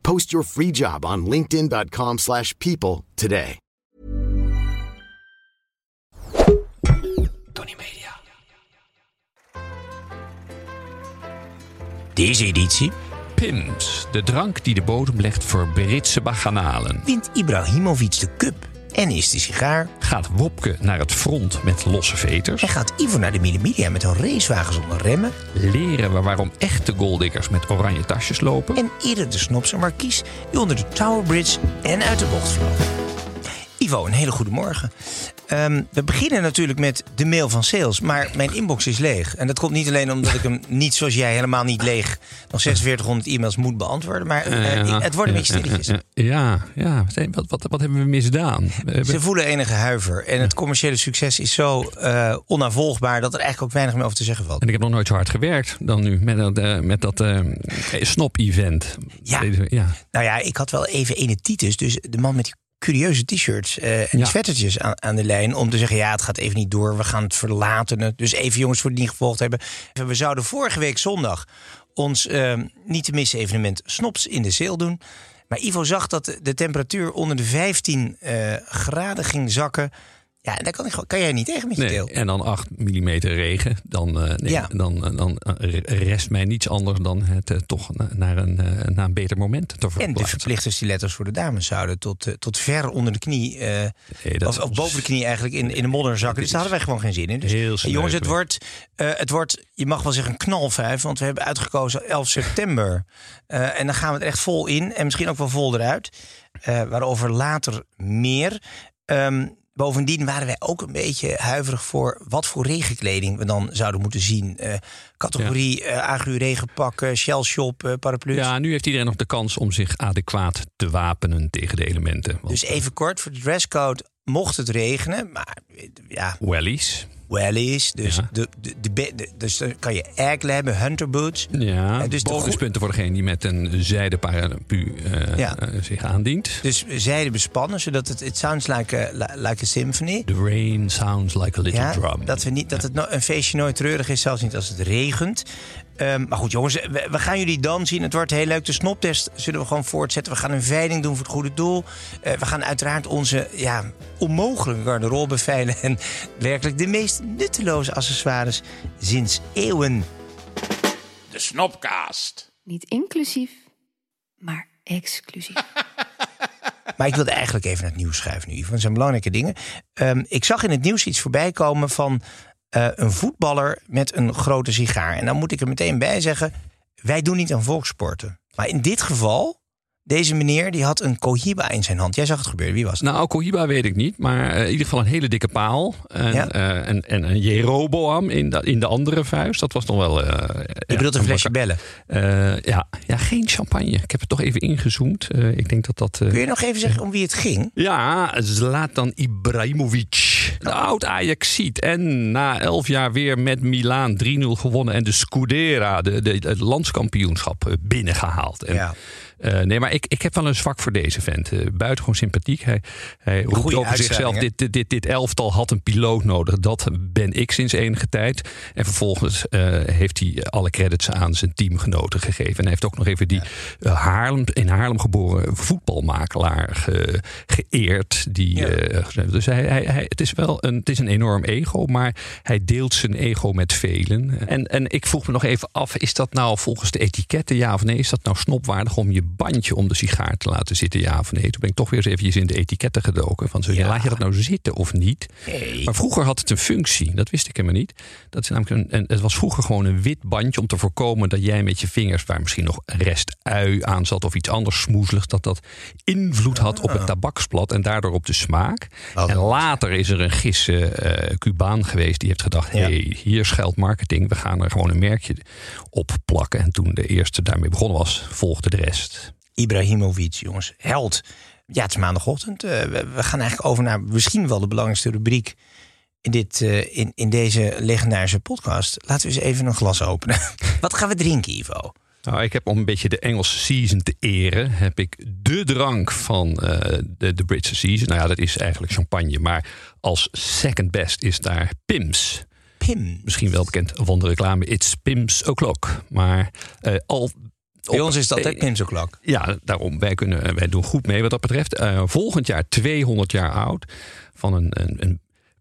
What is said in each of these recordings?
Post your free job on linkedin.com/people slash people today. Tony Media. Deze editie Pims, de drank die de bodem legt voor Britse baganalen. wint Ibrahimovic de cup en is de sigaar. Gaat Wopke naar het front met losse veters? En gaat Ivo naar de Media met een racewagen zonder remmen. Leren we waarom echte goaldiggers met oranje tasjes lopen? En eerder de Snops en Markies die onder de Tower Bridge en uit de bocht vlogen. Ivo, een hele goede morgen. Ehm, we beginnen natuurlijk met de mail van sales, maar mijn inbox is leeg. En dat komt niet alleen omdat ik hem niet zoals jij helemaal niet leeg nog 4600 e-mails moet beantwoorden, maar eh, het wordt een beetje ja, stilletjes. Ja, ja. Wat, wat, wat hebben we misdaan? Ze voelen enige huiver. En het commerciële succes is zo eh onnavolgbaar dat er eigenlijk ook weinig meer over te zeggen valt. En ik heb nog nooit zo hard gewerkt dan nu met dat, eh, met dat snop-event. Ja. Ja. Nou ja, ik had wel even ene titus. Dus de man met die curieuze t-shirts eh, en Ja. sweatertjes aan, aan de lijn. Om te zeggen, ja, het gaat even niet door. We gaan het verlaten. Dus even jongens voor die niet gevolgd hebben. We zouden vorige week zondag ons eh, niet te missen evenement Snops in de Zeel doen. Maar Ivo zag dat de- de temperatuur onder de 15 eh, graden ging zakken. Ja, daar kan, ik, kan jij niet tegen met je Nee, deel. en dan 8 mm regen. Dan, eh, nee, Ja. dan, eh, dan eh, rest mij niets anders dan het toch na- naar een, naar een beter moment te En de verplaatsen. verplichte stilettos voor de dames zouden tot, tot ver onder de knie, Nee, of, boven de knie eigenlijk, in, in de modder zakken. Dus daar hadden wij gewoon geen zin in. Dus, Heel jongens, het wordt, het wordt, je mag wel zeggen, een knalvijf. Want we hebben uitgekozen 11 september. En dan gaan we er echt vol in. En misschien ook wel vol eruit. Waarover later meer. Ehm, Bovendien waren wij ook een beetje huiverig voor wat voor regenkleding we dan zouden moeten zien. Eh, categorie eh agu regenpakken, shell shop, eh, paraplu's. Ja, nu heeft iedereen nog de kans om zich adequaat te wapenen tegen de elementen. Want, Dus even kort voor de dresscode. Mocht het regenen, maar eh, ja, wellies. Wellies. Dus, Ja. de, de, de, dus dan kan je Aggle hebben, Hunter boots. Ja, Eh, dus bonuspunten voor degene die met een zijde paraplu eh, Ja. eh, zich aandient. Dus zijde bespannen, zodat het it sounds like a, li- like a symphony. The rain sounds like a little Ja, drum. dat, we niet, dat het no- een feestje nooit treurig is, zelfs niet als het regent. Ehm, maar goed, jongens, we, we gaan jullie dan zien. Het wordt heel leuk. De snoptest zullen we gewoon voortzetten. We gaan een veiling doen voor het goede doel. Eh, we gaan uiteraard onze ja, onmogelijke garderobe veilen. En werkelijk de meest nutteloze accessoires sinds eeuwen. De Snopcast. Niet inclusief, maar exclusief. Maar ik wilde eigenlijk even naar het nieuws schuiven nu. Ivan. Dat zijn belangrijke dingen. Ehm, ik zag in het nieuws iets voorbij komen van eh, een voetballer met een grote sigaar. En dan moet ik er meteen bij zeggen, wij doen niet aan volkssporten. Maar in dit geval, deze meneer die had een cohiba in zijn hand. Jij zag het gebeuren. Wie was het? Nou, Cohiba weet ik niet, maar eh, in ieder geval een hele dikke paal. En, Ja. eh, en, en een Jeroboam in de, in de andere vuist. Dat was nog wel... eh Je bedoelt een flesje bellen. Ja, ja, geen champagne. Ik heb het toch even ingezoomd. Ik denk dat dat... Kun je nog even zeggen om wie het ging? Ja, Zlatan Ibrahimovic. De oud Ajaxiet. En na elf jaar weer met Milaan 3-0 gewonnen. En de Scudera, de, de, het landskampioenschap, eh, binnengehaald. En, Ja. Eh, nee, maar ik, ik heb wel een zwak voor deze vent. Uh, buitengewoon sympathiek. Hij, hij roept over zichzelf, dit, dit, dit, dit elftal had een piloot nodig. Dat ben ik sinds enige tijd. En vervolgens eh, heeft hij alle credits aan zijn teamgenoten gegeven. En hij heeft ook nog even die Haarlem, in Haarlem geboren voetbalmakelaar ge- geëerd. Die, Ja. dus hij, hij, hij, het, is wel een, het is een enorm ego, maar hij deelt zijn ego met velen. En, en ik vroeg me nog even af, is dat nou volgens de etiketten ja of nee? Is dat nou snopwaardig om je bandje om de sigaar te laten zitten, ja of nee. Toen ben ik toch weer eens eventjes in de etiketten gedoken. Van zo, Ja. laat je dat nou zitten of niet? Nee. Maar vroeger had het een functie, dat wist ik helemaal niet. Dat is namelijk een, een- het was vroeger gewoon een wit bandje om te voorkomen dat jij met je vingers, waar misschien nog rest ui aan zat of iets anders smoezeligs, dat dat invloed had op het tabaksblad en daardoor op de smaak. En later is er een gisse eh Cubaan geweest die heeft gedacht: Ja. hey, hier schuilt marketing, we gaan er gewoon een merkje op plakken. En toen de eerste daarmee begonnen was, volgde de rest. Ibrahimovic, jongens. Held. Ja, het is maandagochtend. Eh, we, we gaan eigenlijk over naar misschien wel de belangrijkste rubriek in, dit, eh, in, in deze legendarische podcast. Laten we eens even een glas openen. Wat gaan we drinken, Ivo? Nou, ik heb om een beetje de Engelse season te eren, heb ik de drank van eh, de, de Britse season. Nou ja, dat is eigenlijk champagne, maar als second best is daar Pims. Pim. Misschien wel bekend van de reclame It's Pims O'Clock. Maar al... Bij ons is altijd eh, Pim's O'Clock. Ja, daarom. Wij, kunnen, wij doen goed mee wat dat betreft. Eh, volgend jaar 200 jaar oud. Van een, een, een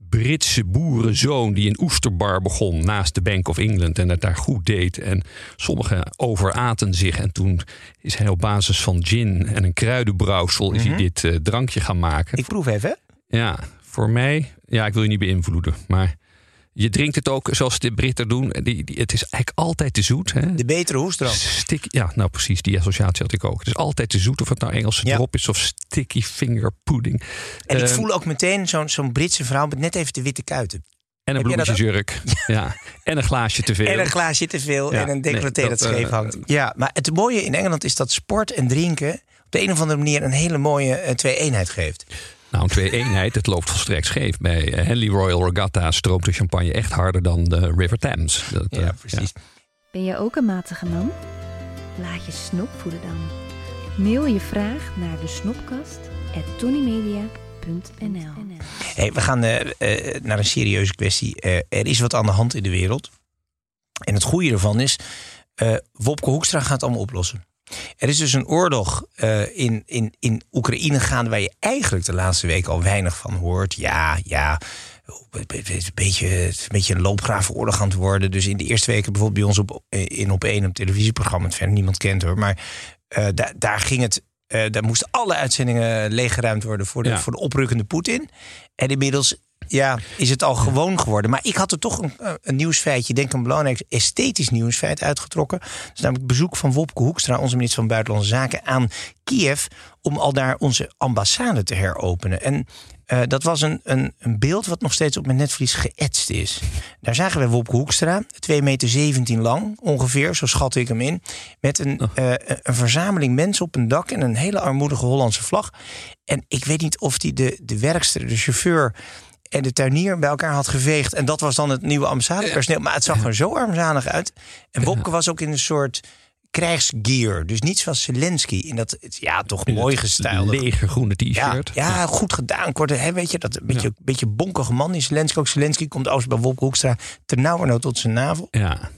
Britse boerenzoon die een oesterbar begon naast de Bank of England. En het daar goed deed. En sommigen overaten zich. En toen is hij op basis van gin en een kruidenbrouwsel... is hij dit eh, drankje gaan maken. Ik proef even. Ja, voor mij... Ja, ik wil je niet beïnvloeden. Maar je drinkt het ook zoals de Britten doen. Die, die, het is eigenlijk altijd te zoet. Hè? De betere hoestdrank. Stick, ja, nou precies, die associatie had ik ook. Het is altijd te zoet, of het nou Engelse Ja. drop is of sticky finger pudding. En ik Ehm, voel ook meteen zo'n zo'n Britse vrouw met net even de witte kuiten. En een bloemetjesjurk. Ja. En een glaasje te veel. En een glaasje te veel Ja, en een decolleté nee, dat, dat, scheef eh, hangt. Ja, maar het mooie in Engeland is dat sport en drinken... op de een of andere manier een hele mooie eh, twee-eenheid geeft. Nou, een twee-eenheid, het loopt volstrekt scheef. Bij eh, Henley Royal Regatta stroomt de champagne echt harder dan de River Thames. Dat, eh, Ja, precies. Ben je ook een matige man? Laat je snop voeden dan. Mail je vraag naar de snopkast Hey, we gaan eh, naar een serieuze kwestie. Er is wat aan de hand in de wereld. En het goede ervan is, eh Wopke Hoekstra gaat het allemaal oplossen. Er is dus een oorlog eh, in, in, in Oekraïne gaande waar je eigenlijk de laatste week al weinig van hoort. Ja, ja. Het is een beetje, een beetje een loopgravenoorlog aan het worden. Dus in de eerste weken bijvoorbeeld bij ons op, in op één een televisieprogramma, het verder niemand kent hoor. Maar eh, daar, daar ging het. eh, daar moesten alle uitzendingen leeggeruimd worden voor de, Ja. voor de oprukkende Poetin. En inmiddels ja, is het al gewoon geworden. Maar ik had er toch een, eh, een nieuwsfeitje, denk een belangrijk esthetisch nieuwsfeit uitgetrokken. Dat is namelijk het bezoek van Wopke Hoekstra, onze minister van Buitenlandse Zaken, aan Kiev. Om al daar onze ambassade te heropenen. En eh, dat was een, een, een beeld wat nog steeds op mijn netvlies geëtst is. Daar zagen we Wopke Hoekstra, 2,17 meter lang ongeveer, zo schat ik hem in. Met een, eh, een verzameling mensen op een dak en een hele armoedige Hollandse vlag. En ik weet niet of die de, de werkster, de chauffeur en de tuinier bij elkaar had geveegd. En dat was dan het nieuwe ambassadepersoneel. Maar het zag er zo armzalig uit. En Wopke was ook in een soort krijgsgear. Dus niet zoals Zelensky. In dat, ja, toch mooi gestylde. Lege groene t-shirt. ja, goed gedaan. Korte, hè, weet je, dat een beetje, beetje bonkige man is Zelensky. Ook Zelensky komt overigens bij Wopke Hoekstra ternauwernood tot zijn navel. Ja.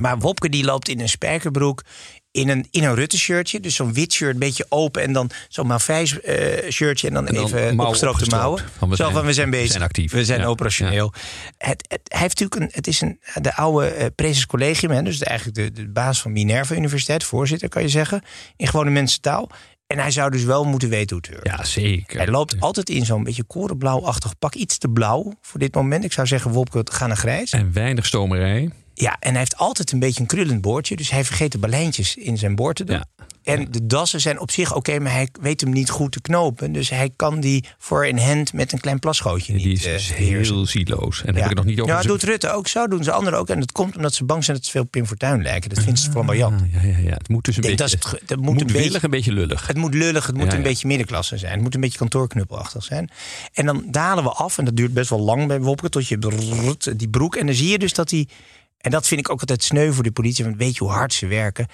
Maar Wopke die loopt in een spijkerbroek. In een, in een Rutte-shirtje. Dus zo'n wit shirt, een beetje open. En dan zo'n Mavijs eh shirtje. En dan, En dan even opgestroopte opgestroopt. mouwen. Van we Zo zijn- van, we zijn we bezig. zijn actief. We zijn Ja, operationeel. Het, het, hij heeft natuurlijk een, het is een, de oude eh Prezes Collegium. Hè, dus de, eigenlijk de, de baas van Minerva Universiteit. Voorzitter, kan je zeggen. In gewone mensentaal. En hij zou dus wel moeten weten hoe het werkt. ja, zeker. Hij loopt altijd in zo'n beetje korenblauwachtig pak. Iets te blauw voor dit moment. Ik zou zeggen, Wopke, ga naar grijs. En weinig stomerij. Ja, en hij heeft altijd een beetje een krullend boordje. Dus hij vergeet de baleintjes in zijn boord te doen. Ja. En de dassen zijn op zich oké, maar hij weet hem niet goed te knopen. Dus hij kan die voor in hand met een klein plasgootje niet Die is eh, dus heel zieloos. En Ja. heb ik nog niet over... Ja, zijn- doet Rutte ook zo, doen ze anderen ook. En dat komt omdat ze bang zijn dat ze veel Pim Fortuyn lijken. Dat vinden ze flamboyant. Ah, ja, ja, ja. Het moet dus een denk beetje... dat het moet moet een beetje- een beetje lullig. Het moet lullig, het moet Ja, een beetje middenklasse zijn. Het moet een beetje kantoorknuppelachtig zijn. En dan dalen we af, en dat duurt best wel lang bij Wopke, tot je brrrt, die broek. En dan zie je dus dat die, en dat vind ik ook altijd sneu voor de politie, want weet je hoe hard ze werken.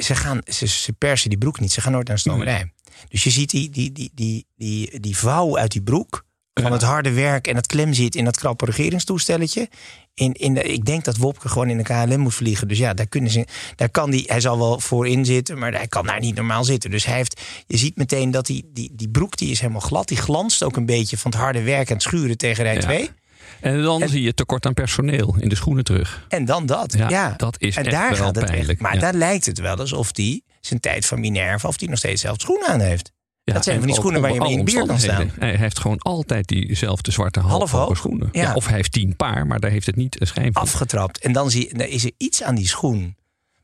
Ze, gaan, ze, ze persen die broek niet, ze gaan nooit naar een stomerij. Dus je ziet die, die, die, die, die, die vouw uit die broek. Van het harde werk en het klem zit in dat krappe regeringstoestelletje. In, in de, ik denk dat Wopke gewoon in de KLM moet vliegen. Dus ja, daar kunnen ze, daar kan die, hij zal wel voorin zitten, maar hij kan daar niet normaal zitten. Dus hij heeft, je ziet meteen dat die, die, die broek die is helemaal glad. Die glanst ook een beetje van het harde werk en het schuren tegen rij Ja. 2. En dan En- zie je tekort aan personeel in de schoenen terug. En dan dat. Ja, Ja, dat is en echt daar wel gaat het pijnlijk, echt. Maar ja. daar lijkt het wel alsof die zijn tijd van Minerva... of die nog steeds zelf schoenen aan heeft. Ja, dat zijn van die schoenen waar je mee in bier kan staan. Hij heeft gewoon altijd diezelfde zwarte Half halfhoge schoenen. Ja. Ja. of hij heeft tien paar, maar daar heeft het niet een schijn van. Afgetrapt. En dan, zie je, dan is er iets aan die schoen...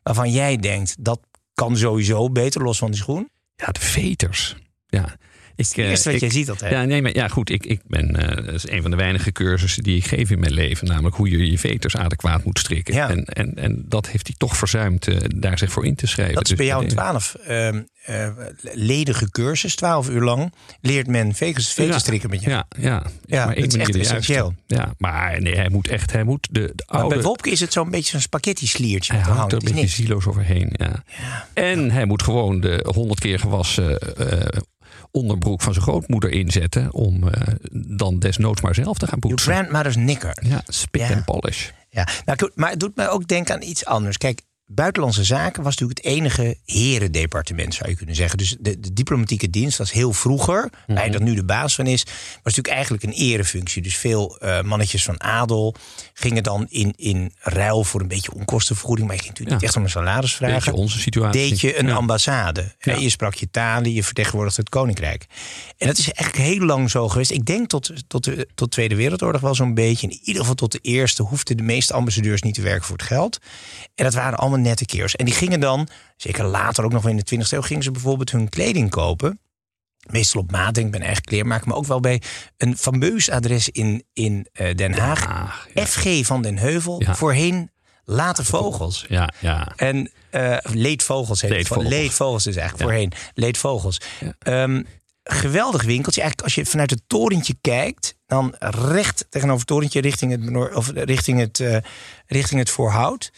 waarvan jij denkt, dat kan sowieso beter los van die schoen. Ja, de veters. Ja. Ik, Het eerste wat eh, jij ik- ziet altijd. Ja, nee, maar ja, goed. Ik, ik ben, eh, dat is een van de weinige cursussen die ik geef in mijn leven. Namelijk hoe je je veters adequaat moet strikken. Ja. En, en, en dat heeft hij toch verzuimd eh, daar zich voor in te schrijven. Dat is Dus bij jou een dat- twaalf eh, ledige cursus, twaalf uur lang... leert men vetus, vetus strikken met je. Ja, ja. Ja, maar dat is echt essentieel. Ja, maar nee, hij moet echt, hij moet de, de oude... bij Wopke is het zo'n beetje zo'n spaghetti sliertje. Hij wat er er een beetje silo's overheen. Ja. En hij moet gewoon de honderd keer gewassen onderbroek van zijn grootmoeder inzetten. Om eh, dan desnoods maar zelf te gaan Your poetsen. grandmother's knicker. Ja, spik Ja. en polish. Ja, nou, maar het doet me ook denken aan iets anders. Kijk, Buitenlandse Zaken was natuurlijk het enige herendepartement, zou je kunnen zeggen. Dus de, de diplomatieke dienst was heel vroeger, waar hij dat nu de baas van is, was natuurlijk eigenlijk een erefunctie. Dus veel eh, mannetjes van adel gingen dan in, in ruil voor een beetje onkostenvergoeding, maar je ging natuurlijk Ja. niet echt om een salaris vragen. Beetje onze situatie. Deed je een Ja. ambassade. Ja. Je sprak je talen, je vertegenwoordigde het koninkrijk. En dat is eigenlijk heel lang zo geweest. Ik denk tot, tot, de, tot de Tweede Wereldoorlog wel zo'n beetje. In ieder geval tot de Eerste hoefden de meeste ambassadeurs niet te werken voor het geld. En dat waren allemaal nette keers. En die gingen dan, zeker later ook nog in de 20e eeuw, gingen ze bijvoorbeeld hun kleding kopen. Meestal op maat, denk ik, ben eigen kleermaker. Maar ook wel bij een fameus adres in, in eh, Den Haag. Ja. FG van den Heuvel. Ja. Voorheen Late Vogels. Ja, ja. En eh leedvogels heet het. Leedvogels. Leedvogels is eigenlijk Ja. voorheen. Leedvogels. Ehm, geweldig winkeltje. Eigenlijk als je vanuit het torentje kijkt, dan recht tegenover het torentje richting het, of richting het, eh, richting het voorhout.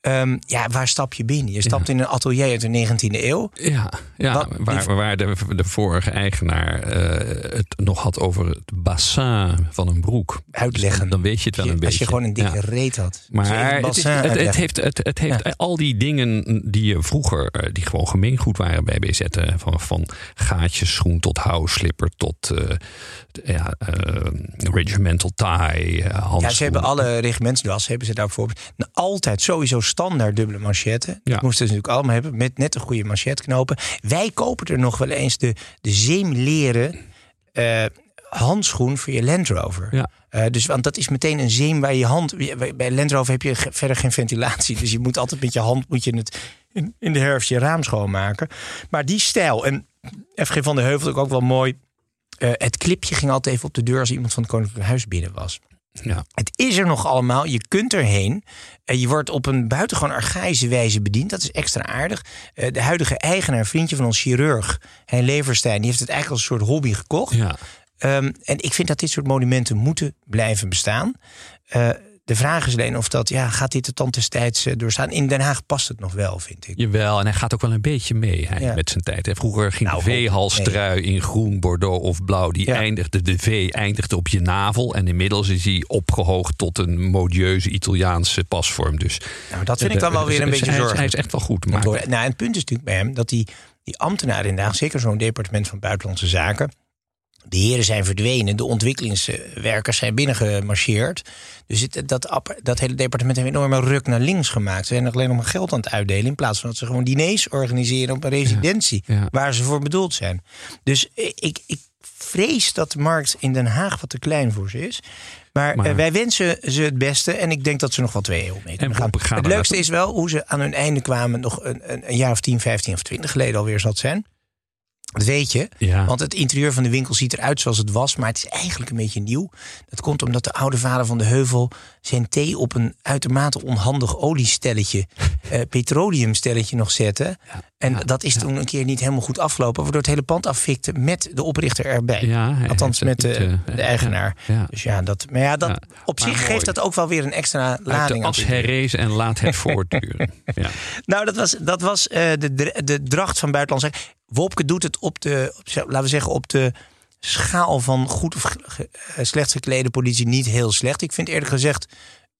Ehm, ja, waar stap je binnen? Je stapt in een atelier uit de 19e eeuw. Ja, ja Wat- waar, waar de, de vorige eigenaar eh, het nog had over het bassin van een broek. Uitleggen. Dus dan, weet je het wel Je- een als beetje. je gewoon een dikke Ja. reet had. Maar Dus het, het, heeft, het, het heeft al die dingen die je vroeger, eh, die gewoon gemeengoed waren bij BZ'en. Van, van gaatjesschoen tot houslipper tot eh, ja, eh, regimental tie, eh, Ja, handschoen. ze hebben alle regimentsdas hebben ze daarvoor. Nou, altijd sowieso standaard dubbele manchetten. Ja. Dat moesten ze natuurlijk allemaal hebben met net de goede manchetknopen. Wij kopen er nog wel eens de, de zeemleren eh, handschoen voor je Land Rover. Ja. Eh, dus, want dat is meteen een zeem waar je hand... Bij Land Rover heb je verder geen ventilatie. Dus je moet altijd met je hand moet je het in, in de herfst je raam schoonmaken. Maar die stijl. En FG van de Heuvel ook wel mooi. Eh, het clipje ging altijd even op de deur als iemand van het Koninklijk Huis binnen was. Ja. Het is er nog allemaal. Je kunt erheen. En je wordt op een buitengewoon archaïsche wijze bediend. Dat is extra aardig. Eh, de huidige eigenaar, vriendje van ons chirurg, Hein Leverstein, die heeft het eigenlijk als een soort hobby gekocht. Ja. Ehm, en ik vind dat dit soort monumenten moeten blijven bestaan. Eh, de vraag is alleen of dat, ja, gaat dit de tand des tijds eh, doorstaan? In Den Haag past het nog wel, vind ik. Jawel, en hij gaat ook wel een beetje mee hij, Ja. met zijn tijd. hè. Vroeger ging Nou, de veehalstrui in groen, bordeaux of blauw. Die Ja. eindigde, de V eindigde op je navel. En inmiddels is hij opgehoogd tot een modieuze Italiaanse pasvorm. Dus, Nou, dat vind ik dan wel weer een hij beetje hij is- zorgelijk. Hij is echt wel goed. Maar, nou, en het punt is natuurlijk bij hem dat die, die ambtenaren in Den Haag, zeker zo'n departement van Buitenlandse Zaken, de heren zijn verdwenen, de ontwikkelingswerkers zijn binnengemarcheerd. Dus het, dat, dat hele departement heeft een enorme ruk naar links gemaakt. Ze zijn nog alleen nog maar geld aan het uitdelen in plaats van dat ze gewoon diners organiseren op een residentie Ja, ja. waar ze voor bedoeld zijn. Dus ik, ik vrees dat de markt in Den Haag wat te klein voor ze is. Maar, Maar- eh, wij wensen ze het beste en ik denk dat ze nog wel twee eeuwen mee kunnen gaan. Het leukste is wel hoe ze aan hun einde kwamen, nog een, een, een jaar of 10, 15 of 20 geleden alweer zal het zijn. Dat weet je. Ja. Want het interieur van de winkel ziet eruit zoals het was, maar het is eigenlijk een beetje nieuw. Dat komt omdat de oude vader van de heuvel zijn thee op een uitermate onhandig oliestelletje, eh, petroleumstelletje nog zette. En dat is toen een keer niet helemaal goed afgelopen, waardoor het hele pand affikte met de oprichter erbij. Althans met de, eh, de eigenaar. Dus ja, dat, maar ja, dat, op zich mooi. geeft dat ook wel weer een extra lading interieur. herrezen en laat het voortduren. Ja. Nou, dat was, dat was eh, de, de, de dracht van buitenlandse. Wopke doet het op de, op, laten we zeggen, op de schaal van goed of eh, slecht geklede politie niet heel slecht. Ik vind eerlijk gezegd,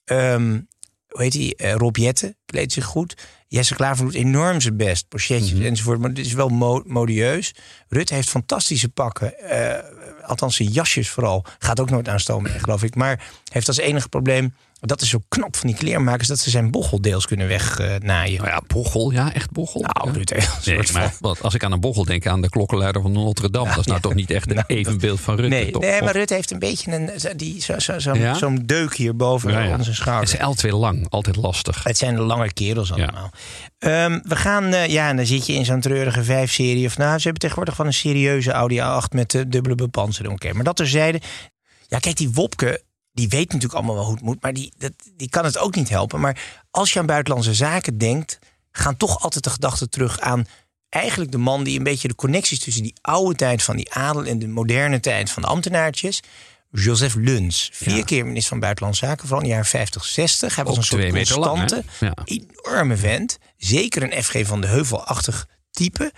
ehm, hoe heet hij, Eh, Rob Jetten kleedt zich goed. Jesse Klaver doet enorm zijn best, pochetjes Mhm. enzovoort. Maar het is wel mo- modieus. Rutte heeft fantastische pakken. Eh, althans zijn jasjes vooral, gaat ook nooit aanstomen, geloof ik. Maar heeft als enige probleem, dat is zo knap van die kleermakers, dat ze zijn bochel deels kunnen wegnaaien. Nou ja, bochel, ja, echt bochel. Nou, ja. Nee, maar wat, als ik aan een bochel denk, aan de klokkenluider van Notre Dame. dat is nou toch niet echt een Nou, evenbeeld van Rutte. Nee, toch? nee, maar Rutte heeft een beetje een, die, zo, zo, zo'n Ja? zo'n deuk hier boven zijn Het schouder. is L2 lang, altijd lastig. Het zijn lange kerels allemaal. Ehm, we gaan, eh, ja, en dan zit je in zo'n treurige vijf-serie. Of nou, ze hebben tegenwoordig van een serieuze Audi A8 met de dubbele bepansering. Oké, maar dat terzijde. Ja, kijk, die Wopke, die weet natuurlijk allemaal wel hoe het moet. Maar die, dat, die kan het ook niet helpen. Maar als je aan buitenlandse zaken denkt, gaan toch altijd de gedachten terug aan eigenlijk de man die een beetje de connecties tussen die oude tijd van die adel en de moderne tijd van de ambtenaartjes. Joseph Luns, vier Ja. keer minister van Buitenlandse Zaken, vooral in de jaren 50, 60. Hij was Ook een soort lang, constante, Ja. enorme vent. Zeker een FG van de Heuvelachtig type.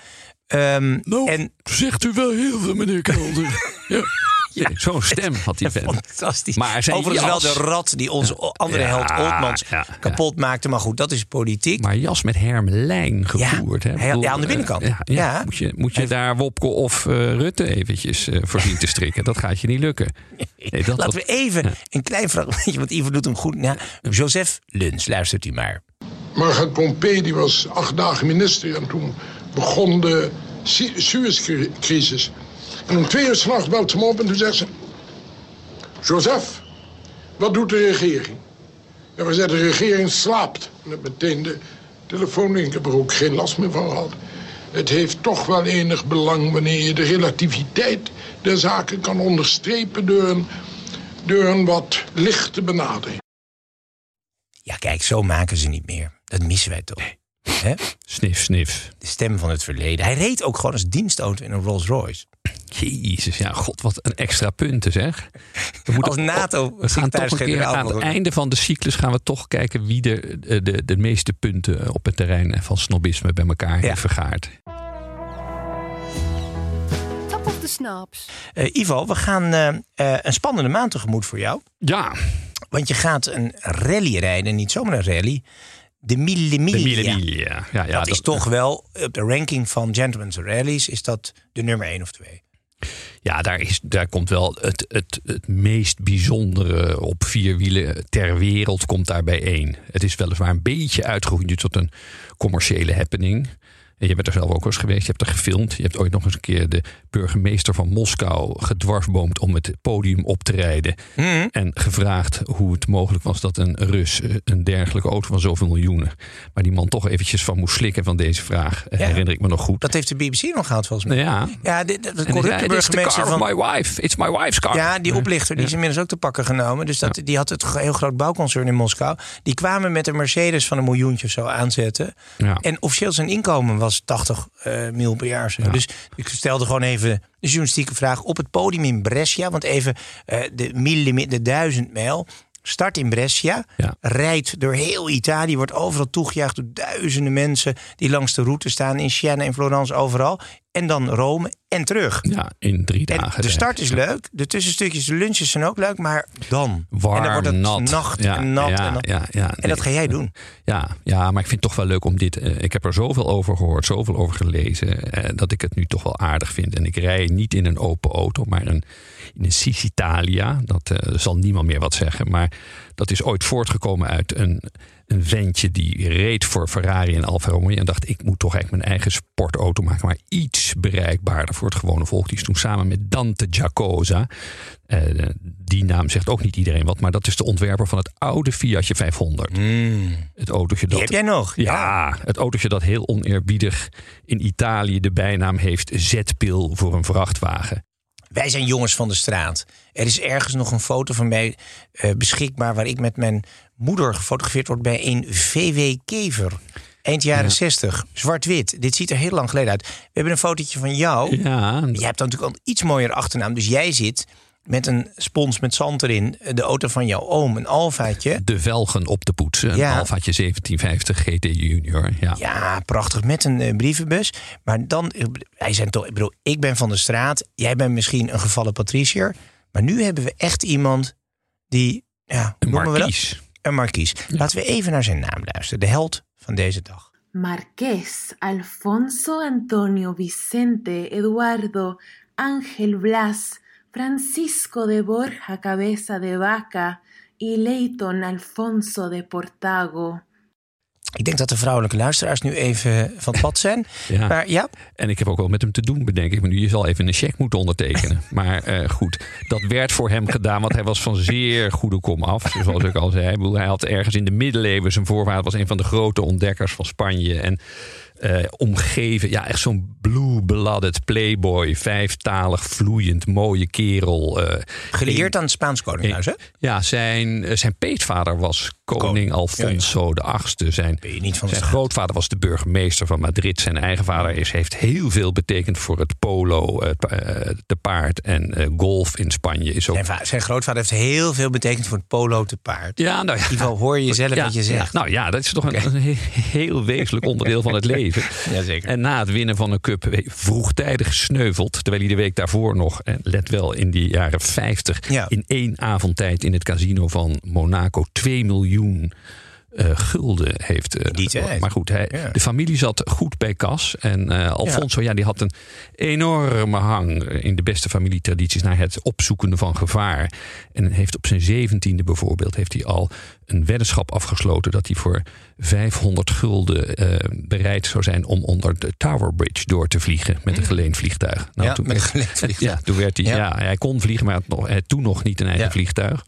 Ehm, Nou, en zegt u wel heel veel, meneer Kelder. ja. Nee, Zo'n stem had die vent. fantastisch. Maar zijn Overigens wel de rat die onze andere Ja, held Oldmans ja, ja. kapot maakte. Maar goed, dat is politiek. Maar jas met hermelijn gevoerd. hè? bedoel, ja, aan de binnenkant. eh, ja, ja. Ja. Moet je, moet je daar Wopke of eh, Rutte eventjes eh, voor zien te strikken? Dat gaat je niet lukken. Nee, dat, Laten we even een klein fragmentje, want Ivo doet hem goed. Ja, Joseph Luns, luistert u maar. Margaret Pompey die was acht dagen minister en toen begon de Su- Suezcrisis. En om twee uur s'nachts belt ze me op en toen zegt ze... Joseph, wat doet de regering? En we zeiden, de regering slaapt. En dan meteen de telefoon, ik heb er ook geen last meer van gehad. Het heeft toch wel enig belang wanneer je de relativiteit der zaken kan onderstrepen door een, door een wat lichte benadering. Ja, kijk, zo maken ze niet meer. Dat missen wij toch. Hè? Snif, snif. De stem van het verleden. Hij reed ook gewoon als dienstauto in een Rolls Royce. Jezus, ja, god, wat een extra punten zeg. We Als NATO we gaan toch een keer aan het einde van de cyclus gaan we toch kijken wie de, de, de, de meeste punten op het terrein van snobisme bij elkaar Ja. heeft vergaard. Top of the snaps. Eh, Ivo, we gaan eh, eh, een spannende maand tegemoet voor jou. Ja, Want je gaat een rally rijden. Niet zomaar een rally. De Mille Miglia. de Mille Miglia. Ja, ja, dat, is toch wel, op de ranking van Gentleman's Rallies... is dat de nummer 1 of 2. Ja, daar, is, daar komt wel het, het, het meest bijzondere op vier wielen ter wereld komt daarbij één. Het is weliswaar een beetje uitgegroeid tot een commerciële happening. Je bent er zelf ook eens geweest, je hebt er gefilmd. Je hebt ooit nog eens een keer de burgemeester van Moskou gedwarsboomd om het podium op te rijden. En gevraagd hoe het mogelijk was dat een Rus eh, een dergelijke auto van zoveel miljoenen. Maar die man toch eventjes van moest slikken van deze vraag. eh, Ja. Herinner ik me nog goed. Dat heeft de BBC nog gehad volgens mij. Ja. Ja, de, corrupte zei, "It is the burgemeester van... my wife. It's my wife's car. Ja, die oplichter die is inmiddels ook te pakken genomen. Dus dat, die had het heel groot bouwconcern in Moskou. Die kwamen met een Mercedes van een miljoentje of zo aanzetten. Ja. En officieel zijn inkomen was 80 eh mil per jaar. Dus ik stelde gewoon even de journalistieke vraag op het podium in Brescia. Want even eh, de, millime- de duizend mijl. Start in Brescia, Ja. rijdt door heel Italië, wordt overal toegejuicht door duizenden mensen die langs de route staan in Siena, in Florence, overal. En dan Rome en terug. Ja, in drie En dagen. de start is leuk, de tussenstukjes, de lunches zijn ook leuk, maar dan. Warm, en dan wordt het nat. nacht Ja, en nat. ja, en, ja, ja, en dat ga jij doen. Ja, ja, maar ik vind het toch wel leuk om dit. eh, ik heb er zoveel over gehoord, zoveel over gelezen. eh, dat ik het nu toch wel aardig vind. En ik rij niet in een open auto, maar een, in een Sicitalia. Dat eh, zal niemand meer wat zeggen. Maar dat is ooit voortgekomen uit een, een ventje die reed voor Ferrari en Alfa Romeo. En dacht, ik moet toch echt mijn eigen sportauto maken. Maar iets bereikbaarder voor het gewone volk. Die is toen samen met Dante Giacosa. eh, die naam zegt ook niet iedereen wat. Maar dat is de ontwerper van het oude Fiatje 500. Het autootje dat. Die heb jij nog. Ja, het autootje dat heel oneerbiedig in Italië de bijnaam heeft zetpil voor een vrachtwagen. Wij zijn jongens van de straat. Er is ergens nog een foto van mij eh, beschikbaar... waar ik met mijn moeder gefotografeerd word bij een VW Kever. Eind jaren 60, zwart-wit. Dit ziet er heel lang geleden uit. We hebben een fotootje van jou. Ja, Jij hebt dan natuurlijk al iets mooier achternaam. Dus jij zit met een spons met zand erin. De auto van jouw oom, een Alfaatje. de velgen op de poetsen. Een Ja. Alfaatje 1750 GT Junior. Ja. Ja, prachtig. Met een eh, brievenbus. Maar dan, eh, wij zijn toch, ik bedoel, ik ben van de straat. Jij bent misschien een gevallen patriciër. Maar nu hebben we echt iemand die, ja, hoe Een noemen we dat? markies. Een markies. Laten we even naar zijn naam luisteren. De held van deze dag. Marqués Alfonso Antonio Vicente Eduardo Ángel Blas Francisco de Borja Cabeza de Vaca y Leighton Alfonso de Portago. Ik denk dat de vrouwelijke luisteraars nu even van het pad zijn. Ja. Maar ja, En ik heb ook wel met hem te doen, bedenk ik. Maar nu je zal even een cheque moeten ondertekenen. maar eh, goed, dat werd voor hem gedaan. Want hij was van zeer goede kom af. Zoals ik al zei. Hij had ergens in de middeleeuwen zijn voorvader. was een van de grote ontdekkers van Spanje. En eh, omgeven, ja, echt zo'n blue-blooded playboy. Vijftalig, vloeiend, mooie kerel. eh, gelieerd aan het Spaans Koningshuis, hè? ja, zijn, zijn peetvader was koning. Alfonso de VIII. Zijn, de zijn grootvader was de burgemeester van Madrid. Zijn eigen vader is, heeft heel veel betekend voor het polo, het, eh, te paard en eh, golf in Spanje. Is ook, Zijn, zijn grootvader heeft heel veel betekend voor het polo te paard. ja, nou ja. In ieder geval hoor je zelf Ja, wat je zegt. ja, nou ja, dat is toch een, een he- heel wezenlijk onderdeel van het leven. Jazeker. En na het winnen van een cup eh, vroegtijdig gesneuveld. Terwijl hij de week daarvoor nog, en let wel, in die jaren 50... Ja. in één avondtijd in het casino van Monaco 2 miljoen... eh, gulden heeft. Die tijd. maar goed, hij, Ja. de familie zat goed bij kas. En eh, Alfonso, ja. die had een enorme hang in de beste familietradities naar het opzoeken van gevaar. En heeft op zijn zeventiende bijvoorbeeld heeft hij al een weddenschap afgesloten dat hij voor 500 gulden bereid zou zijn om onder de Tower Bridge door te vliegen met een geleend vliegtuig. Nou, Ja, met een geleend vliegtuig. Ja, toen werd hij, Ja. hij kon vliegen, maar had nog, toen nog niet een eigen vliegtuig.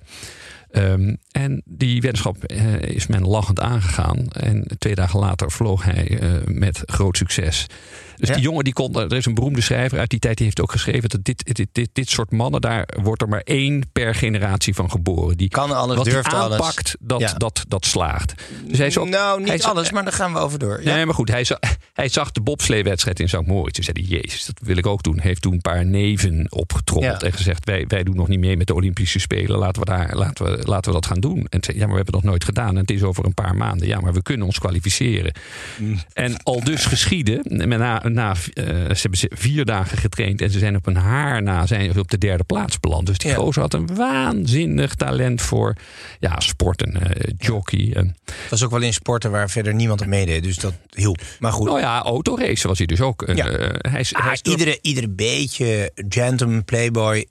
Ehm, en die weddenschap eh, is men lachend aangegaan. En twee dagen later vloog hij eh, met groot succes. Dus Ja. die jongen die kon. Er is een beroemde schrijver uit die tijd die heeft ook geschreven dat dit, dit, dit, dit soort mannen, daar wordt er maar één per generatie van geboren. Die Kan alles, wat hij durft alles. aanpakt, dat, Ja. dat, dat slaagt. Dus hij is ook, nou, hij niet is- alles, maar daar gaan we over door. Ja. Nee, maar goed, hij zag, hij zag de bobsleewedstrijd in St. Moritz. Toen zei hij, jezus, dat wil ik ook doen. Heeft toen een paar neven opgetrommeld en gezegd... Wij, wij doen nog niet mee met de Olympische Spelen. Laten we, daar, laten, we, laten we dat gaan doen. En zei, ja, maar we hebben het nog nooit gedaan. En het is over een paar maanden. Ja, maar we kunnen ons kwalificeren. Mm. En al dus geschieden. Met Na, na, eh, ze hebben vier dagen getraind. En ze zijn op een haar na zijn ze op de derde plaats beland. Dus die Ja. gozer had een waanzinnig talent voor ja, sporten. eh jockey. En, Dat was ook wel in sporten waar verder niemand aan meedeed. Dus dat hielp. Maar goed. nou ja, autoracen was hij dus ook. Eh, Ja. hij is, Ah, hij is door- iedere, iedere beetje gentleman, playboy eh,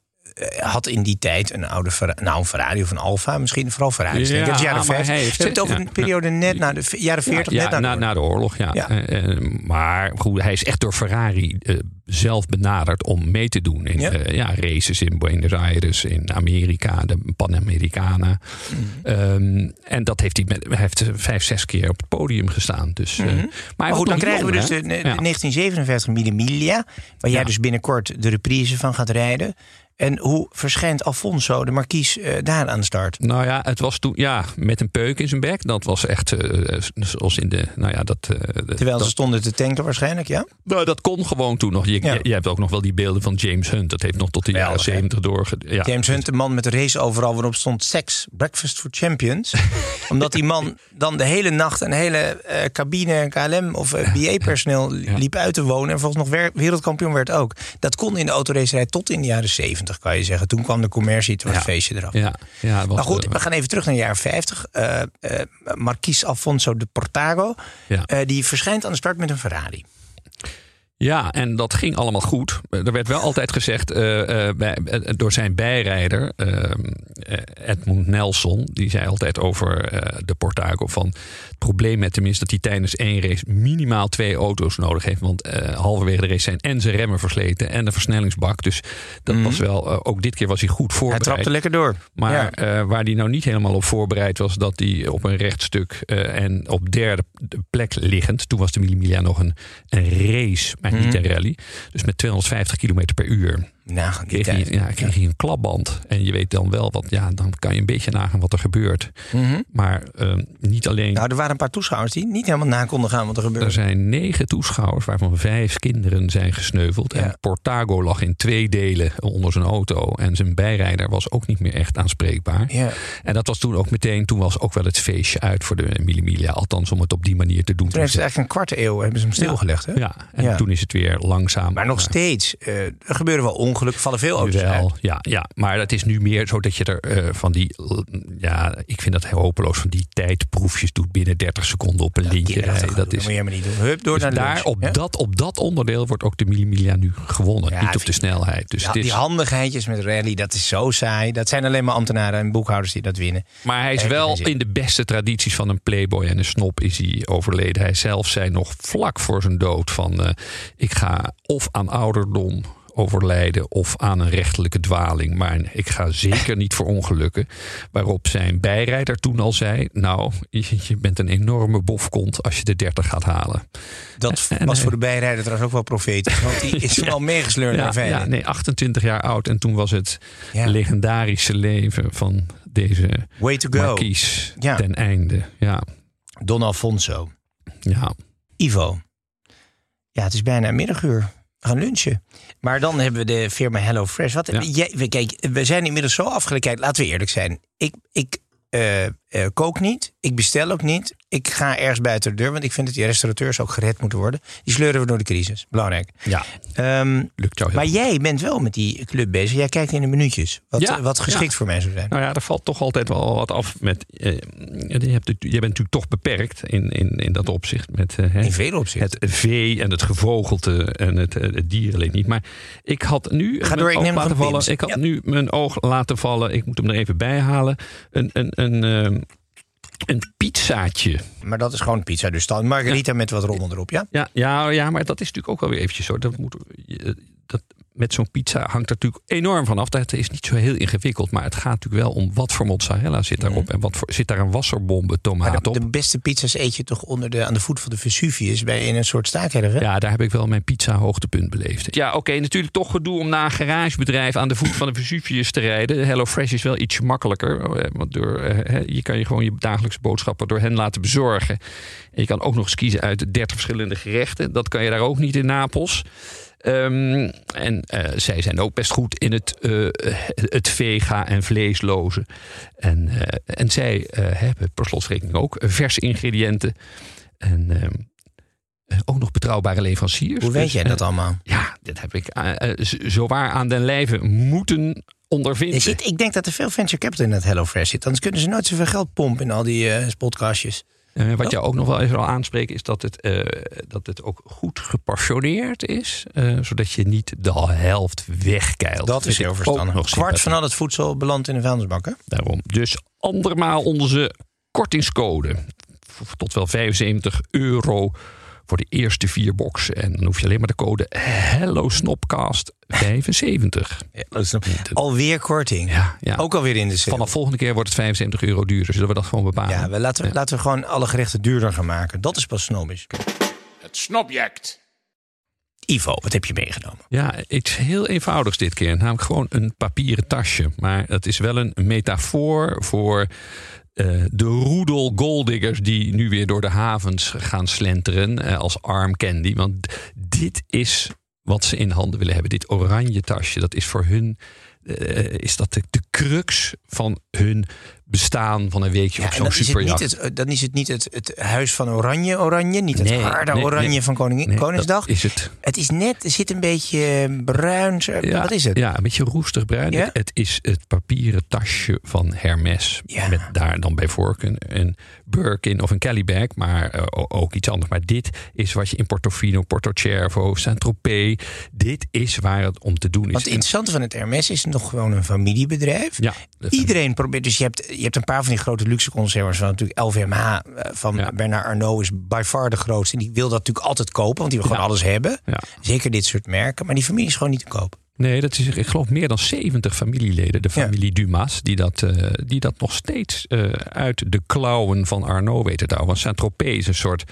had in die tijd een oude Ferrari, nou een Ferrari of een Alfa misschien, vooral Ferrari. Ja, Ja, het jaren maar 50. hij We heeft- hebben het over een periode net na de jaren 40, ja, net na, na, de na de oorlog, ja. Eh, eh, maar goed, hij is echt door Ferrari eh, zelf benaderd om mee te doen in Ja. races in Buenos Aires, in Amerika, de Panamericana. Mhm. Ehm, en dat heeft hij, met, hij heeft eh, vijf, zes keer op het podium gestaan. Dus, eh, maar, Mhm. Maar goed, dan krijgen we dus de, de Ja. 1957 Millimilia, waar jij dus binnenkort de reprise van gaat rijden. En hoe verschijnt Alfonso, de markies, eh, daar aan de start? Nou ja, het was toen ja, met een peuk in zijn bek. Dat was echt eh, zoals in de. Nou ja, dat. eh, Terwijl dat, ze stonden te tanken waarschijnlijk, ja? Nou, dat kon gewoon toen nog. Je, Ja. je, je hebt ook nog wel die beelden van James Hunt. Dat heeft nog tot de jaren zeventig doorge... Ja. James Hunt, de man met de race overal waarop stond sex, breakfast for champions. Omdat die man dan de hele nacht een hele eh, cabine, KLM of eh, BA-personeel liep uit te wonen. En volgens nog wer- wereldkampioen werd ook. Dat kon in de autoracerij tot in de jaren 70, kan je zeggen. Toen kwam de commercie, toen was het feestje eraf. Ja, ja, Maar goed, eh, we gaan even terug naar de jaren 50. Eh eh, Marquis Alfonso de Portago, Ja. die verschijnt aan de start met een Ferrari. Ja, en dat ging allemaal goed. Er werd wel altijd gezegd eh, eh, bij, eh, door zijn bijrijder, eh, eh, Edmund Nelson, die zei altijd over eh, de Portago van het probleem met hem is dat hij tijdens één race minimaal twee auto's nodig heeft. Want eh, halverwege de race zijn en zijn remmen versleten en de versnellingsbak. Dus dat was wel, eh, ook dit keer was hij goed Mhm. Hij voorbereid. trapte lekker door. Maar Ja. eh, waar hij nou niet helemaal op voorbereid was, dat hij op een rechtstuk eh, en op derde plek liggend. Toen was de Millimilia nog een, een race, maar niet Mhm. een rally. Dus met 250 km per uur. Nagaan Kreeg, hij, ja, kreeg hij een klapband. En je weet dan wel wat, ja, dan kan je een beetje nagaan wat er gebeurt. Mhm. Maar eh, niet alleen. Nou, er waren een paar toeschouwers die niet helemaal na konden gaan wat er gebeurde. Er zijn negen toeschouwers, waarvan vijf kinderen zijn gesneuveld. Ja. En Portago lag in twee delen onder zijn auto. En zijn bijrijder was ook niet meer echt aanspreekbaar. Ja. En dat was toen ook meteen, toen was ook wel het feestje uit voor de Millimilia. Althans, om het op die manier te doen. Toen heeft ze eigenlijk een kwarte eeuw hebben ze hem stilgelegd. Hè? Ja, en toen is het weer langzaam. Maar nog steeds, eh, er gebeuren wel ongelukken ongelukken vallen veel auto's uit. Ja, ja, maar het is nu meer zo dat je er eh, van die, ja, ik vind dat heel hopeloos, van die tijdproefjes doet binnen 30 seconden op een lintje. Dat is, dat moet je helemaal niet doen. Hup, door dus naar daar lunch, op, dat, op dat onderdeel wordt ook de Mille Miglia nu gewonnen, Ja, niet op de snelheid. Dus Ja, het is, die handigheidjes met rally, dat is zo saai. Dat zijn alleen maar ambtenaren en boekhouders die dat winnen. maar hij is wel in de beste tradities van een playboy en een snop is hij overleden. Hij zelf zei nog vlak voor zijn dood van, eh, ik ga of aan ouderdom overlijden of aan een rechtelijke dwaling. Maar ik ga zeker niet voor ongelukken. Waarop zijn bijrijder toen al zei... nou, je bent een enorme bofkont als je de 30 gaat halen. Dat En- was voor de bijrijder trouwens ook wel profetisch. Want die is Ja. wel meegesleurd Ja, naar veilig. ja, nee, 28 jaar oud. En toen was het Ja. legendarische leven van deze Way to go. markies ten einde. Ja, Don Alfonso. ja. Ivo. Ja, het is bijna middaguur. We gaan lunchen. Maar dan hebben we de firma Hello Fresh. Wat, Ja. kijk, we zijn inmiddels zo afgeleid. Laten we eerlijk zijn. Ik, ik eh, eh, kook niet. Ik bestel ook niet. Ik ga ergens buiten de deur. Want ik vind dat die restaurateurs ook gered moeten worden. Die sleuren we door de crisis. Belangrijk. ja. Ehm, lukt jou maar goed. jij bent wel met die club bezig. Jij kijkt in de minuutjes. Wat, Ja, wat geschikt ja. voor mij zou zijn. Nou ja, er valt toch altijd wel wat af met. eh, je, hebt, het- je bent natuurlijk toch beperkt in, in, in dat opzicht. Met eh, In vele opzichten. het vee en het gevogelte en het, eh, het dierenleed niet. Maar ik had nu Ga door, ik neem laten een vallen. Ik had Ja. nu mijn oog laten vallen. Ik moet hem er even bij halen. Een, een, een, eh, een pizzaatje. Maar dat is gewoon pizza. Dus dan margarita met wat rommel erop. Ja? Ja, ja, ja, maar dat is natuurlijk ook wel weer eventjes zo. Dat moet, dat, met zo'n pizza hangt er natuurlijk enorm van af. Dat is niet zo heel ingewikkeld. Maar het gaat natuurlijk wel om wat voor mozzarella zit daarop. En wat voor, zit daar een wasserbombe tomaat de, op. de beste pizza's eet je toch onder de, aan de voet van de Vesuvius bij in een soort staakerf, hè? Ja, daar heb ik wel mijn pizza hoogtepunt beleefd. Ja, oké, natuurlijk toch gedoe om na een garagebedrijf aan de voet van de Vesuvius te rijden. Hello Fresh is wel iets makkelijker. eh, Want door, eh, je kan je gewoon je dagelijkse boodschappen door hen laten bezorgen. En je kan ook nog eens kiezen uit 30 verschillende gerechten. Dat kan je daar ook niet in Napels. Ehm, en eh, zij zijn ook best goed in het, eh, het vega en vleesloze. En, eh, en zij hebben per slotverrekening ook verse ingrediënten. En ehm, eh, ook nog betrouwbare leveranciers. Hoe weet Dus, jij dat allemaal? ja, dat heb ik zowaar aan den lijve moeten ondervinden. Er zit, ik denk dat er veel venture capital in dat HelloFresh zit. Anders kunnen ze nooit zoveel geld pompen in al die eh podcastjes. Eh, wat je ook nog wel even wil aanspreken is dat het, eh, dat het ook goed geportioneerd is. eh, zodat je niet de helft wegkeilt. Dat is ik heel verstandig. Kwart van al het voedsel belandt in de vuilnisbak, hè? Daarom. Dus andermaal onze kortingscode. Tot wel 75 euro voor de eerste vier boxen. En dan hoef je alleen maar de code Hello Snopcast 75. Alweer korting. Ja, ja. Ook alweer in de sale. Vanaf volgende keer wordt het 75 euro duurder. Zullen we dat gewoon bepalen? Ja, we laten, we, laten we gewoon alle gerechten duurder gaan maken. Dat is pas snobisch. Het snobject. Ivo, wat heb je meegenomen? Ja, iets heel eenvoudigs dit keer. Namelijk gewoon een papieren tasje. Maar het is wel een metafoor voor eh, de roedel golddiggers... die nu weer door de havens gaan slenteren eh, als arm candy. Want dit is wat ze in handen willen hebben. Dit oranje tasje, dat is voor hun... eh, is dat de, de crux van hun bestaan van een weekje Ja, op zo'n dan, is het superjacht. eh, dan is het niet het, het huis van Oranje Oranje. Niet het Nee, harde nee, Oranje nee. van Koningin, Koningsdag. is het. Het is net, er zit een beetje bruin. zo- wat is het? Ja, een beetje roestig bruin. Ja? Het, het is het papieren tasje van Hermes. Ja. Met daar dan bij voorkeur een, een Birkin of een Caliban. Maar eh, ook iets anders. Maar dit is wat je in Portofino, Porto Cervo, Saint-Tropez. Dit is waar het om te doen is. Want het interessante van het Hermes is nog gewoon een familiebedrijf. ja, de- Iedereen probeert, dus je hebt, je hebt een paar van die grote luxe van natuurlijk LVMH eh, van Ja. Bernard Arnault is by far de grootste. En die wil dat natuurlijk altijd kopen, want die wil gewoon alles hebben. Zeker dit soort merken, maar die familie is gewoon niet te koop. Nee, dat is, ik geloof, meer dan 70 familieleden. De familie Dumas, die dat, eh, die dat nog steeds eh, uit de klauwen van Arnaud weten te houden. Want Saint-Tropez is een soort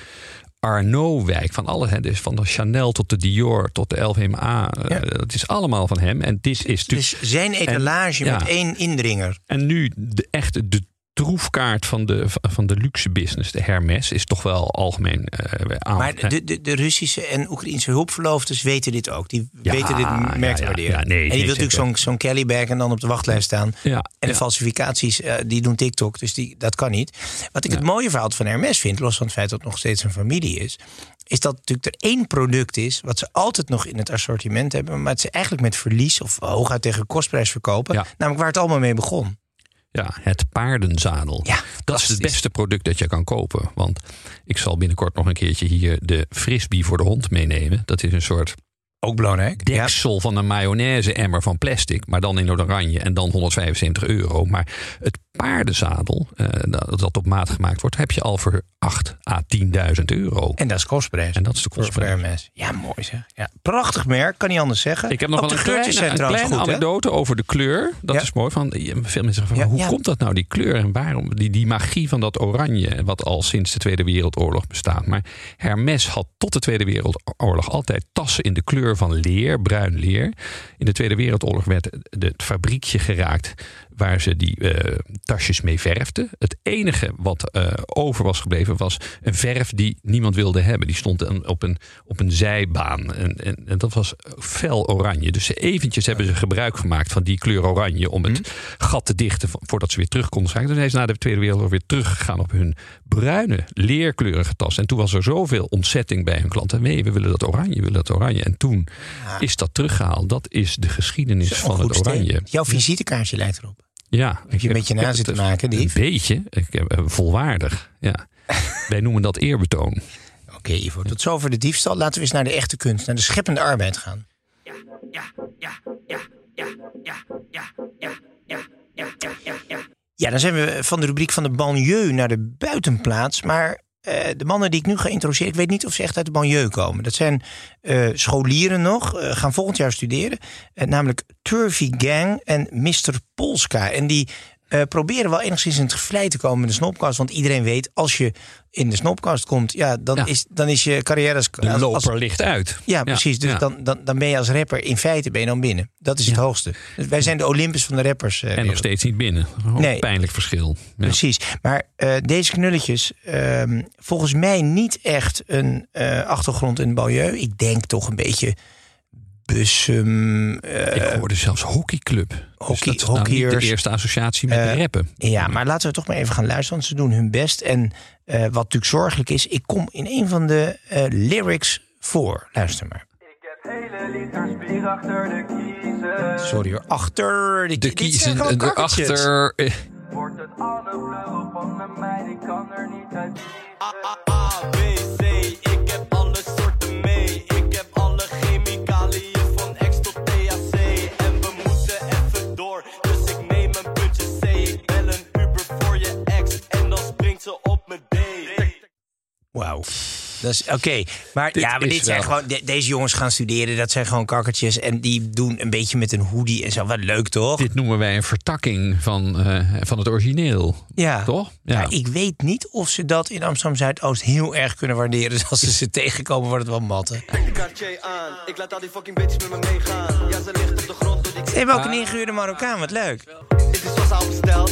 Arnaud-wijk van alles. Hè. Dus van de Chanel tot de Dior tot de LVMA. eh, Ja. dat is allemaal van hem. En dit is. Dus zijn etalage met één indringer. En nu de echte de troefkaart van de, van de luxe business. De Hermes is toch wel algemeen uh, aan. Maar de, de, de Russische en Oekraïnse hulpverloofdes weten dit ook. Die weten dit merk te ja, waarderen. ja, nee, en die nee, wil natuurlijk zo'n zo'n Kellybag en dan op de wachtlijst staan. Ja, En de falsificaties, eh, die doen TikTok. Dus die, dat kan niet. Wat ik het mooie verhaal van Hermes vind, los van het feit dat het nog steeds een familie is, is dat natuurlijk er één product is wat ze altijd nog in het assortiment hebben, maar het ze eigenlijk met verlies of hooguit tegen kostprijs verkopen. Namelijk waar het allemaal mee begon. Ja, het paardenzadel. Ja, dat is het beste product dat je kan kopen. Want ik zal binnenkort nog een keertje hier de frisbee voor de hond meenemen. Dat is een soort Ook belangrijk. Ja. deksel van een mayonaise-emmer van plastic. Maar dan in oranje en dan 175 euro. Maar het paardenzadel, eh, dat op maat gemaakt wordt, heb je al voor 8 à 10.000 euro. En dat is kostprijs. En dat is de kostprijs. Hermes. Ja, mooi zeg. Ja. Prachtig merk, kan niet anders zeggen. Ik heb nog Ook wel een kleine, een kleine anekdote over de kleur. Dat Ja. is mooi. Van, je- veel mensen zeggen van, Ja, hoe ja. komt dat nou, die kleur? En waarom? Die, die magie van dat oranje, wat al sinds de Tweede Wereldoorlog bestaat. Maar Hermes had tot de Tweede Wereldoorlog altijd tassen in de kleur van leer, bruin leer. In de Tweede Wereldoorlog werd het fabriekje geraakt waar ze die eh, tasjes mee verfden. Het enige wat eh, over was gebleven was een verf die niemand wilde hebben. Die stond een- op een, op een zijbaan. En, en, en dat was fel oranje. Dus eventjes hebben ze gebruik gemaakt van die kleur oranje... om het gat te dichten vo- voordat ze weer terug konden schakelen. Toen zijn ze na de Tweede Wereldoorlog weer teruggegaan op hun bruine, leerkleurige tas. En toen was er zoveel ontzetting bij hun klanten. Nee, we willen dat oranje, we willen dat oranje. En toen is dat teruggehaald. Dat is de geschiedenis van een het oranje. Jouw visitekaartje lijkt erop. Ja, Heb je een beetje na zitten maken, Een Dief? beetje. Ik heb, eh, volwaardig, ja. Wij noemen dat eerbetoon. Oké, Ivo, tot zover de diefstal. Laten we eens naar de echte kunst, naar de scheppende arbeid gaan. Ja, dan zijn we van de rubriek van de banlieue naar de buitenplaats. Maar eh, de mannen die ik nu ga introduceren, ik weet niet of ze echt uit de banlieue komen. Dat zijn eh, scholieren nog, eh, gaan volgend jaar studeren. Namelijk Turvy Gang en Mr. Polska. En die eh, proberen wel enigszins in het gevlei te komen in de snopkast. Want iedereen weet, als je in de snopkast komt, ja, dan, Ja. Is, dan is je carrière als, De loper als- ligt uit. ja, precies. Dus ja. Dan, dan, dan ben je als rapper in feite ben je dan binnen. Dat is het hoogste. Dus wij zijn de Olympus van de rappers. eh, En nog steeds niet binnen. Nee. pijnlijk verschil. Precies. Maar eh, deze knulletjes, ehm, volgens mij niet echt een achtergrond in de banlieue. Ik denk toch een beetje Bussum. eh, Ik hoorde zelfs hockeyclub. Hockey- dus dat is nou niet de eerste associatie met Eh, rappen. ja, maar laten we toch maar even gaan luisteren. Want ze doen hun best. En eh, wat natuurlijk zorgelijk is, ik kom in een van de eh, lyrics voor. Luister maar. Hele achter de kiezen. Sorry hoor. Achter. De kiezen kakkertjes. erachter. eh, Wordt het de vleugel van de meid, ik kan er niet uit A, B, C, Dat is oké. Maar Dit ja, maar dit zijn wel- gewoon. de- deze jongens gaan studeren. Dat zijn gewoon kakkertjes. En die doen een beetje met een hoodie en zo. Wat leuk toch? Dit noemen wij een vertakking van, eh, van het origineel. ja. Toch? Ja. ik weet niet of ze dat in Amsterdam Zuidoost heel erg kunnen waarderen. Dus als ze ze tegenkomen, wordt het wel matten. Cartier aan, ik laat al die fucking bitches met me meegaan. Ja, ze ligt op de grond Ze hebben ook een ingehuurde Marokkaan. Wat leuk. Dit is zoals al besteld.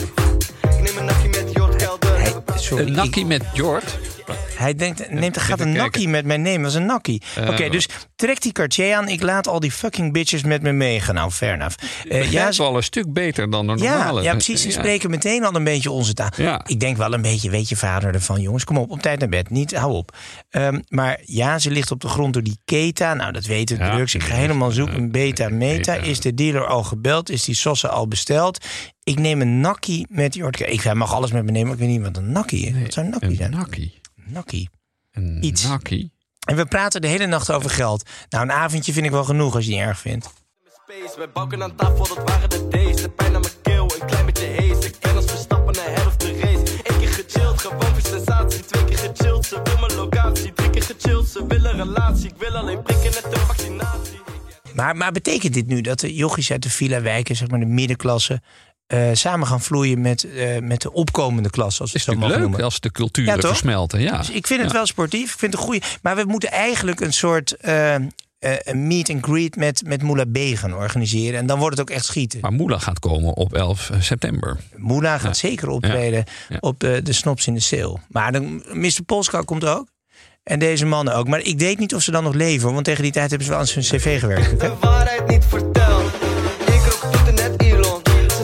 Ik neem een met Sorry. Een nakkie met Jord. Hij denkt, neemt, gaat een nakkie met mij nemen. Dat is een nakkie. Oké, Eh, dus trek die Cartier aan. Ik laat al die fucking bitches met me meegaan. Nou, fair enough. Eh, ja, ja, is wel een stuk beter dan de Ja, normale. ja, precies. Ze Ja. spreken meteen al een beetje onze taal. Ja. Ik denk wel een beetje, weet je vader ervan, jongens. Kom op, op tijd naar bed. Niet, hou op. Ehm, maar ja, ze ligt op de grond door die keta. Nou, dat weten de Ja, drugs. Ik ga ja, helemaal zoeken. ja, Beta, meta. Is de dealer al gebeld? Is die sosse al besteld? Ik neem een nakkie met die ortke. Ik hij mag alles met me nemen. maar Ik weet niet wat een nakkie is. wat zou een nakkie Een zijn? nakkie. nakkie. Een Iets. nakkie. En we praten de hele nacht over geld. Nou, een avondje vind ik wel genoeg als je het niet erg vindt. Space, wij bouwen aan tafel, dat waren de days. De pijn aan mijn keel, een klein beetje haze. Ik ben als Verstappen naar head of the race. Eén keer gechilled, gewoon voor sensatie. Twee keer gechilled, ze wil mijn locatie. Drie keer gechilled, ze wil een relatie. Ik wil alleen prikken net de vaccinatie. Maar, maar betekent dit nu dat de jochies uit de villa-wijken, zeg maar de middenklasse, eh, samen gaan vloeien met, eh, met de opkomende klasse? Als is het zo leuk noemen? als de culturen Ja, versmelten. Ja. Dus ik vind het Ja. wel sportief. Ik vind het een goede. Maar we moeten eigenlijk een soort. eh, eh, een meet and greet met, met Moula B gaan organiseren. En dan wordt het ook echt schieten. Maar Moela gaat komen op 11 september. Moula gaat zeker optreden op de, de Snops in de Sale. Maar dan, Mr. Polska komt ook. En deze mannen ook. Maar ik weet niet of ze dan nog leven. Want tegen die tijd hebben ze wel aan zijn cv gewerkt. De waarheid niet verteld. Ik rook toeten net Elon. Ze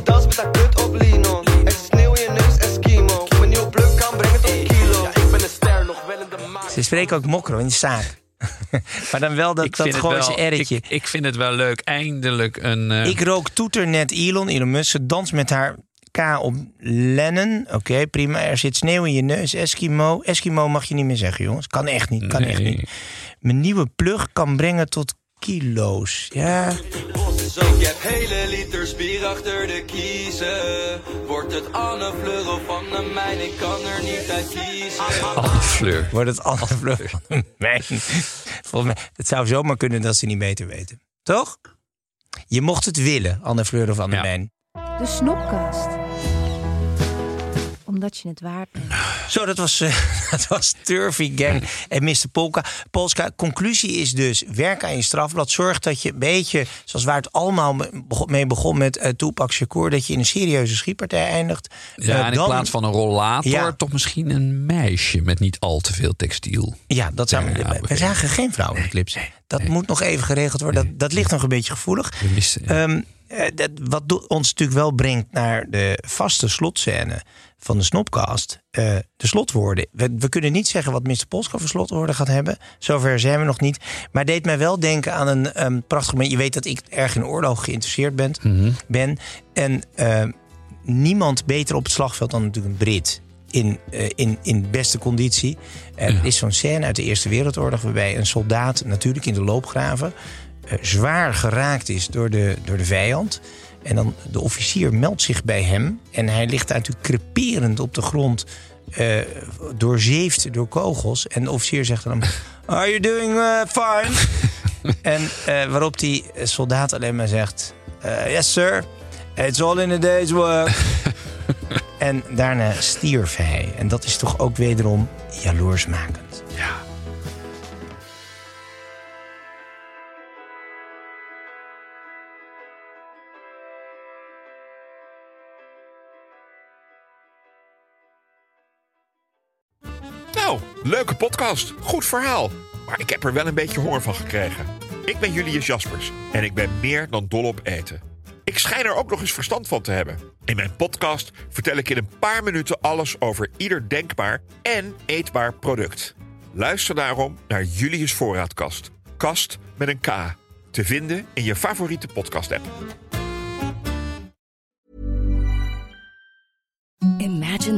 dans met haar kut op Linon. Er is sneeuw in je neus, Eskimo. Mijn nieuwe pluk kan brengen tot kilo. Ja, ik ben een ster, nog wel in de maan. Ze spreken ook mokro in de zaak. maar dan wel dat, dat Gooise erretje. Ik, ik vind het wel leuk. Eindelijk een. eh, Ik rook toeter net Elon, Elon Musk. Ze danst met haar K op Lennon. Oké, prima. Er zit sneeuw in je neus. Eskimo. Eskimo mag je niet meer zeggen, jongens. Kan echt niet. Kan echt niet. Mijn nieuwe plug kan brengen tot kilo's. Ja. Zo, ik heb hele liters bier achter de kiezen. Wordt het Anne Fleur of van de mijn, ik kan er niet uit kiezen. Anne Fleur. Wordt het Anne Fleur van mijn. Volgens mij, het zou zomaar kunnen dat ze niet beter weten. Toch? Je mocht het willen, Anne Fleur of Anne Ja. Mijn. De Snopkast. Omdat je het waard bent. Zo, dat was, eh, dat was Turfy Gang en Mr. Polka. Polska, conclusie is dus, werk aan je strafblad. Zorg dat je een beetje, zoals waar het allemaal mee begon met uh, Tupac Shakur... dat je in een serieuze schietpartij eindigt. Ja, Eh, en in dan- plaats van een rollator, Ja. toch misschien een meisje met niet al te veel textiel. Ja, dat zou, Ja, ja, we begrepen. zagen geen vrouwenclips. dat moet nog even geregeld worden. Dat, dat ligt nog een beetje gevoelig. We missen- Ehm, eh, dat, wat ons natuurlijk wel brengt naar de vaste slotscène van de Snopcast. eh, de slotwoorden. We, we kunnen niet zeggen wat Mr. Polska voor slotwoorden gaat hebben. Zover zijn we nog niet. Maar deed mij wel denken aan een prachtig moment. Je weet dat ik erg in oorlog geïnteresseerd ben. ben. En ehm, niemand beter op het slagveld dan natuurlijk een Brit. In, eh, in, in beste conditie. Er is zo'n scène uit de Eerste Wereldoorlog... waarbij een soldaat natuurlijk in de loopgraven... eh, zwaar geraakt is door de, door de vijand. En dan de officier meldt zich bij hem. En hij ligt natuurlijk creperend op de grond... eh, doorzeefd door kogels. En de officier zegt dan... Are you doing eh, fine? en eh, waarop die soldaat alleen maar zegt... yes, sir. It's all in a day's work. en daarna stierf hij. En dat is toch ook wederom jaloersmakend. Ja. Leuke podcast. Goed verhaal. Maar ik heb er wel een beetje honger van gekregen. Ik ben Julius Jaspers en ik ben meer dan dol op eten. Ik schijn er ook nog eens verstand van te hebben. In mijn podcast vertel ik in een paar minuten alles over ieder denkbaar en eetbaar product. Luister daarom naar Julius Voorraadkast. Kast met een K. Te vinden in je favoriete podcast-app.